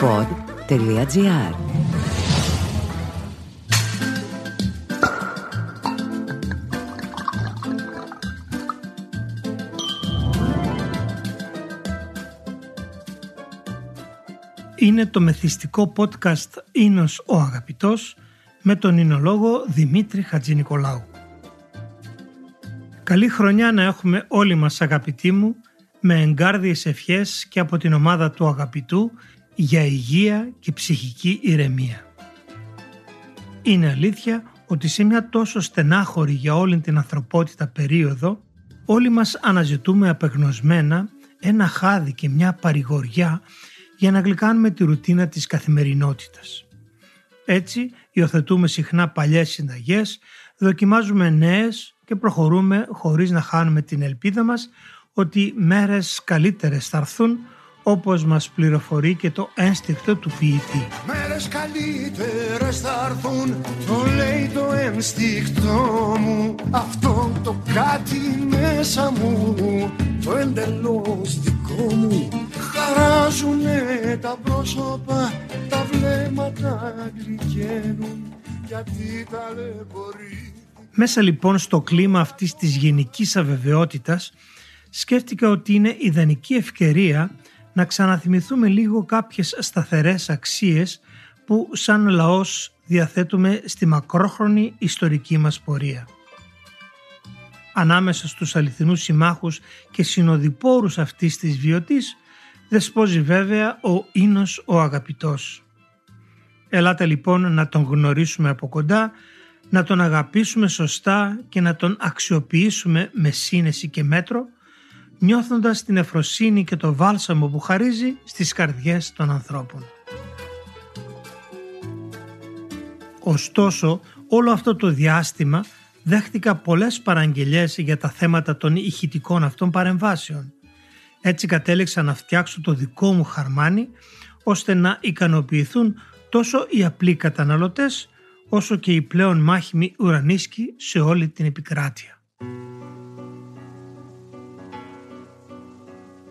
pod.gr Είναι το μεθυστικό podcast «Ίνος ο Αγαπητός» με τον εινολόγο Δημήτρη Χατζηνικολάου. Καλή χρονιά να έχουμε όλοι μας αγαπητοί μου με εγκάρδιες ευχές και από την ομάδα του αγαπητού για υγεία και ψυχική ηρεμία. Είναι αλήθεια ότι σε μια τόσο στενάχωρη για όλη την ανθρωπότητα περίοδο όλοι μας αναζητούμε απεγνωσμένα ένα χάδι και μια παρηγοριά για να γλυκάνουμε τη ρουτίνα της καθημερινότητας. Έτσι υιοθετούμε συχνά παλιές συνταγές, δοκιμάζουμε νέες και προχωρούμε χωρίς να χάνουμε την ελπίδα μας ότι μέρες καλύτερες θα έρθουν όπως μας πληροφορεί και το ένστικτο του ποιητή. Μέρες καλύτερες θα έρθουν, το λέει το ένστικτο μου. Αυτό το κάτι μέσα μου, το εντελώς δικό μου. Χαράζουνε τα πρόσωπα, τα βλέμματα γλυκαίνουν Γιατί ταλαιπωρεί Μέσα λοιπόν στο κλίμα αυτής της γενικής αβεβαιότητας σκέφτηκα ότι είναι ιδανική ευκαιρία να ξαναθυμηθούμε λίγο κάποιες σταθερές αξίες που σαν λαός διαθέτουμε στη μακρόχρονη ιστορική μας πορεία. Ανάμεσα στους αληθινούς συμμάχους και συνοδοιπόρους αυτής της βιωτής δεσπόζει βέβαια ο Ίνος ο Αγαπητός. Ελάτε λοιπόν να τον γνωρίσουμε από κοντά, να τον αγαπήσουμε σωστά και να τον αξιοποιήσουμε με σύνεση και μέτρο νιώθοντας την εφροσύνη και το βάλσαμο που χαρίζει στις καρδιές των ανθρώπων. Ωστόσο, όλο αυτό το διάστημα δέχτηκα πολλές παραγγελίες για τα θέματα των ηχητικών αυτών παρεμβάσεων. Έτσι κατέληξα να φτιάξω το δικό μου χαρμάνι, ώστε να ικανοποιηθούν τόσο οι απλοί καταναλωτές, όσο και οι πλέον μάχημοι ουρανίσκοι σε όλη την επικράτεια.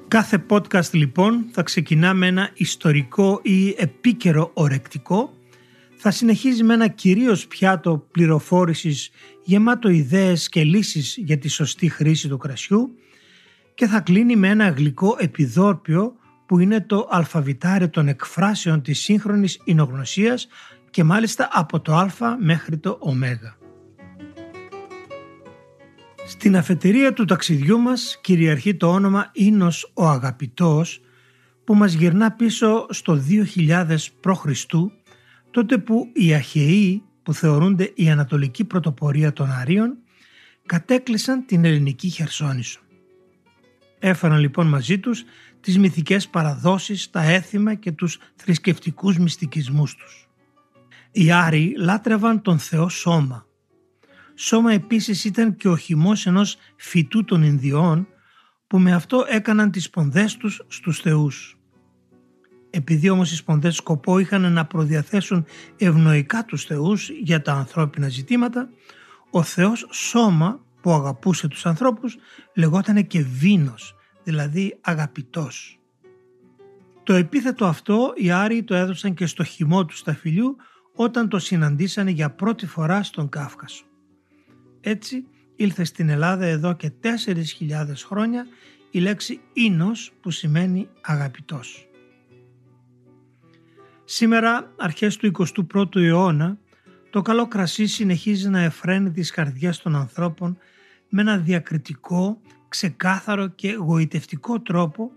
Κάθε podcast λοιπόν θα ξεκινά με ένα ιστορικό ή επίκαιρο ορεκτικό, θα συνεχίζει με ένα κυρίως πιάτο πληροφόρησης γεμάτο ιδέες και λύσεις για τη σωστή χρήση του κρασιού και θα κλείνει με ένα γλυκό επιδόρπιο που είναι το αλφαβητάριο των εκφράσεων της σύγχρονης εινογνωσίας και μάλιστα από το α μέχρι το ω. Στην αφετηρία του ταξιδιού μας κυριαρχεί το όνομα Ίνος ο Αγαπητός που μας γυρνά πίσω στο 2000 π.Χ. τότε που οι Αχαιοί που θεωρούνται η ανατολική πρωτοπορία των Αρίων κατέκλυσαν την ελληνική Χερσόνησο. Έφεραν λοιπόν μαζί τους τις μυθικές παραδόσεις, τα έθιμα και τους θρησκευτικούς μυστικισμούς τους. Οι Άριοι λάτρευαν τον Θεό Σώμα Σώμα επίσης ήταν και ο χυμός ενός φυτού των Ινδιών που με αυτό έκαναν τις σπονδές τους στους θεούς. Επειδή όμως οι σπονδές σκοπό είχαν να προδιαθέσουν ευνοϊκά τους θεούς για τα ανθρώπινα ζητήματα, ο Θεός σώμα που αγαπούσε τους ανθρώπους λεγόταν και βίνος, δηλαδή αγαπητός. Το επίθετο αυτό οι Άριοι το έδωσαν και στο χυμό του σταφυλιού όταν το συναντήσανε για πρώτη φορά στον Κάφκασο. Έτσι ήλθε στην Ελλάδα εδώ και 4.000 χρόνια η λέξη «ίνος» που σημαίνει αγαπητός. Σήμερα, αρχές του 21ου αιώνα, το καλό κρασί συνεχίζει να εφραίνει τις καρδιές των ανθρώπων με ένα διακριτικό, ξεκάθαρο και γοητευτικό τρόπο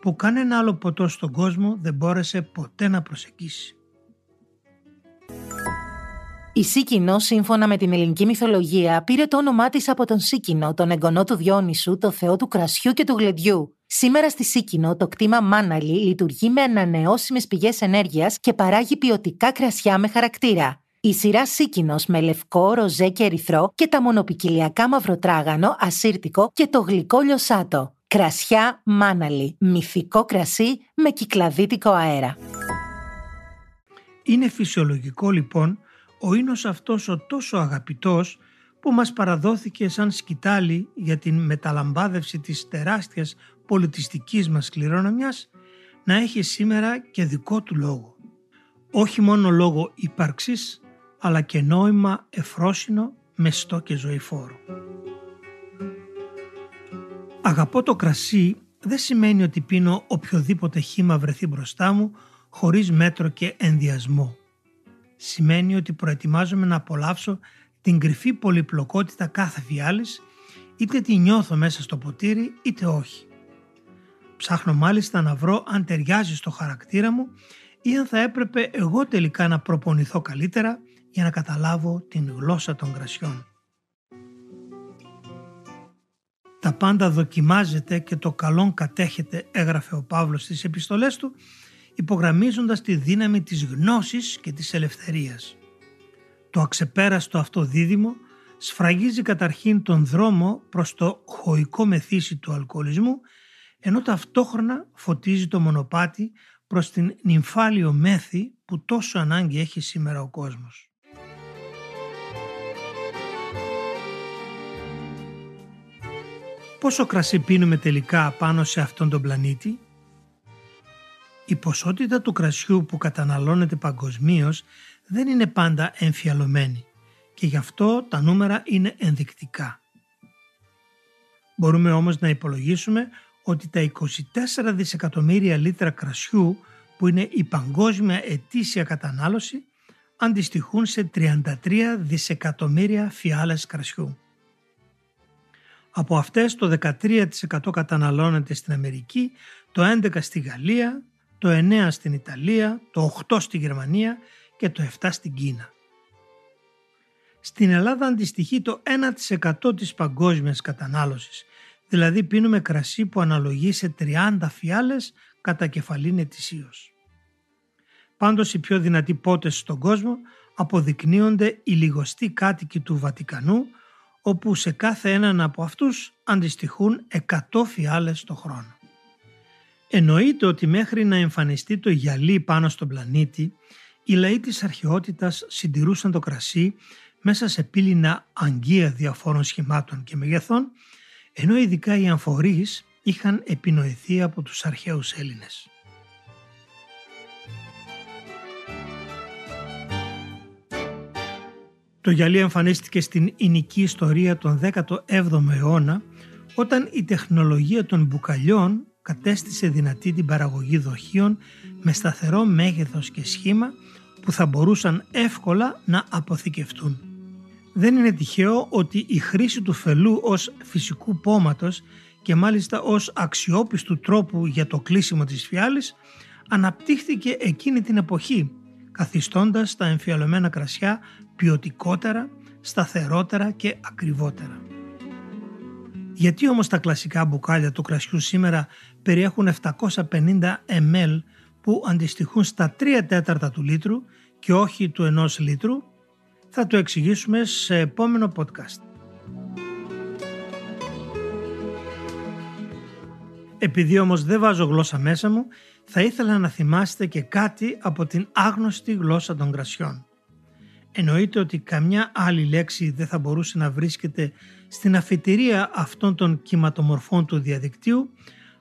που κανένα άλλο ποτό στον κόσμο δεν μπόρεσε ποτέ να προσεγγίσει. Η Σίκινο, σύμφωνα με την ελληνική μυθολογία, πήρε το όνομά της από τον Σίκινο, τον εγγονό του Διόνυσου, το θεό του κρασιού και του γλεντιού. Σήμερα στη Σίκινο, το κτήμα Μάναλι λειτουργεί με ανανεώσιμες πηγές ενέργειας και παράγει ποιοτικά κρασιά με χαρακτήρα. Η σειρά Σίκινος με λευκό, ροζέ και ερυθρό και τα μονοπικυλιακά μαυροτράγανο, ασύρτικο και το γλυκό λιωσάτο. Κρασιά Μάναλι. Μυθικό κρασί με κυκλαδίτικο αέρα. Είναι φυσιολογικό λοιπόν ο ίνος αυτός ο τόσο αγαπητός που μας παραδόθηκε σαν σκητάλη για την μεταλαμπάδευση της τεράστιας πολιτιστικής μας κληρονομιάς να έχει σήμερα και δικό του λόγο. Όχι μόνο λόγο ύπαρξης, αλλά και νόημα εφρόσινο, μεστό και ζωηφόρο. Αγαπώ το κρασί δεν σημαίνει ότι πίνω οποιοδήποτε χήμα βρεθεί μπροστά μου χωρίς μέτρο και ενδιασμό. Σημαίνει ότι προετοιμάζομαι να απολαύσω την κρυφή πολυπλοκότητα κάθε φιάλης είτε τη νιώθω μέσα στο ποτήρι είτε όχι. Ψάχνω μάλιστα να βρω αν ταιριάζει στο χαρακτήρα μου ή αν θα έπρεπε εγώ τελικά να προπονηθώ καλύτερα για να καταλάβω την γλώσσα των κρασιών. «Τα πάντα δοκιμάζεται και το καλόν κατέχεται» έγραφε ο Παύλος στις επιστολές του υπογραμμίζοντας τη δύναμη της γνώσης και της ελευθερίας. Το αξεπέραστο αυτό δίδυμο σφραγίζει καταρχήν τον δρόμο προς το χωικό μεθύσι του αλκοολισμού ενώ ταυτόχρονα φωτίζει το μονοπάτι προς την νυμφάλιο μέθη που τόσο ανάγκη έχει σήμερα ο κόσμος. Πόσο κρασί πίνουμε τελικά πάνω σε αυτόν τον πλανήτη; Η ποσότητα του κρασιού που καταναλώνεται παγκοσμίως δεν είναι πάντα εμφιαλωμένη και γι' αυτό τα νούμερα είναι ενδεικτικά. Μπορούμε όμως να υπολογίσουμε ότι τα 24 δισεκατομμύρια λίτρα κρασιού που είναι η παγκόσμια ετήσια κατανάλωση αντιστοιχούν σε 33 δισεκατομμύρια φιάλες κρασιού. Από αυτές το 13% καταναλώνεται στην Αμερική, το 11% στη Γαλλία, το 9% στην Ιταλία, το 8% στη Γερμανία και το 7% στην Κίνα. Στην Ελλάδα αντιστοιχεί το 1% της παγκόσμιας κατανάλωσης, δηλαδή πίνουμε κρασί που αναλογεί σε 30 φιάλες κατά κεφαλήν ετησίως. Πάντως οι πιο δυνατοί πότες στον κόσμο αποδεικνύονται οι λιγοστοί κάτοικοι του Βατικανού όπου σε κάθε έναν από αυτούς αντιστοιχούν 100 φιάλες το χρόνο. Εννοείται ότι μέχρι να εμφανιστεί το γυαλί πάνω στον πλανήτη, οι λαοί της αρχαιότητας συντηρούσαν το κρασί μέσα σε πύληνα αγγεία διαφόρων σχημάτων και μεγεθών, ενώ ειδικά οι αμφορείς είχαν επινοηθεί από τους αρχαίους Έλληνες. Το γυαλί εμφανίστηκε στην ινική ιστορία τον 17ο αιώνα όταν η τεχνολογία των μπουκαλιών κατέστησε δυνατή την παραγωγή δοχείων με σταθερό μέγεθος και σχήμα που θα μπορούσαν εύκολα να αποθηκευτούν. Δεν είναι τυχαίο ότι η χρήση του φελού ως φυσικού πόματος και μάλιστα ως αξιόπιστου τρόπου για το κλείσιμο της φιάλης αναπτύχθηκε εκείνη την εποχή καθιστώντας τα εμφιαλωμένα κρασιά ποιοτικότερα, σταθερότερα και ακριβότερα. Γιατί όμως τα κλασικά μπουκάλια του κρασιού σήμερα περιέχουν 750 ml που αντιστοιχούν στα 3 τέταρτα του λίτρου και όχι του 1 λίτρου, θα το εξηγήσουμε σε επόμενο podcast. Επειδή όμως δεν βάζω γλώσσα μέσα μου, θα ήθελα να θυμάστε και κάτι από την άγνωστη γλώσσα των κρασιών. Εννοείται ότι καμιά άλλη λέξη δεν θα μπορούσε να βρίσκεται στην αφιτηρία αυτών των κυματομορφών του διαδικτύου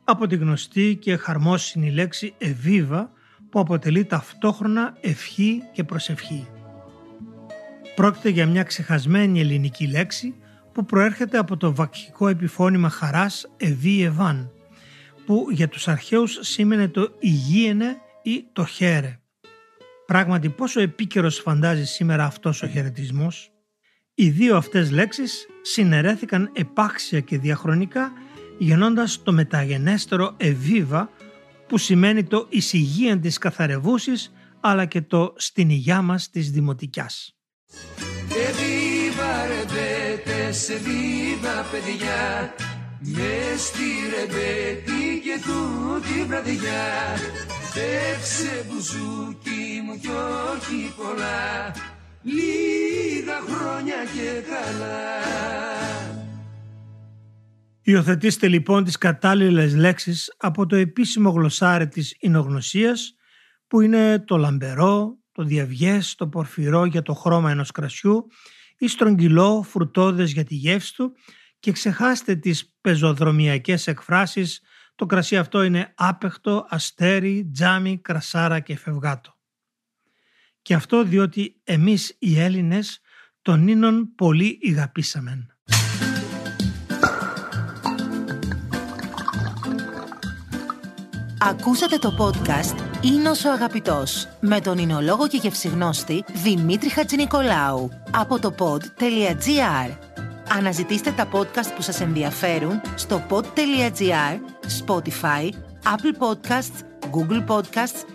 από τη γνωστή και χαρμόσυνη λέξη «εβίβα» που αποτελεί ταυτόχρονα ευχή και προσευχή. Πρόκειται για μια ξεχασμένη ελληνική λέξη που προέρχεται από το βακχικό επιφώνημα χαράς «ευί ευάν» που για τους αρχαίους σήμαινε το «υγίαινε» ή το «χαίρε». Πράγματι πόσο επίκαιρος φαντάζεις σήμερα αυτός ο χαιρετισμός; Οι δύο αυτές λέξεις συνερέθηκαν επάξια και διαχρονικά γεννώντας το μεταγενέστερο «εβίβα» που σημαίνει το «εισηγείαν της καθαρευούσης» αλλά και το «στην υγειά μας της δημοτικιάς». Εβίβα ρεβέτες, εβίβα παιδιά μες στη ρεβέτη και τούτη βραδιά Παίξε μπουζούκι μου κι όχι πολλά. Λίγα χρόνια και καλά. Υιοθετήστε λοιπόν τις κατάλληλες λέξεις από το επίσημο γλωσσάρι της εινογνωσίας που είναι το λαμπερό, το διαυγές, το πορφυρό για το χρώμα ενός κρασιού ή στρογγυλό, φρουτόδες για τη γεύση του και ξεχάστε τις πεζοδρομιακές εκφράσεις. Το κρασί αυτό είναι άπεχτο, αστέρι, τζάμι, κρασάρα και φευγάτο. Και αυτό διότι εμείς οι Έλληνες τον ίνον πολύ ηγαπήσαμεν. Ακούσατε το podcast «Ίνος ο Αγαπητός» με τον εινολόγο και γευσιγνώστη Δημήτρη Χατζηνικολάου από το pod.gr. Αναζητήστε τα podcast που σας ενδιαφέρουν στο pod.gr, Spotify, Apple Podcasts, Google Podcasts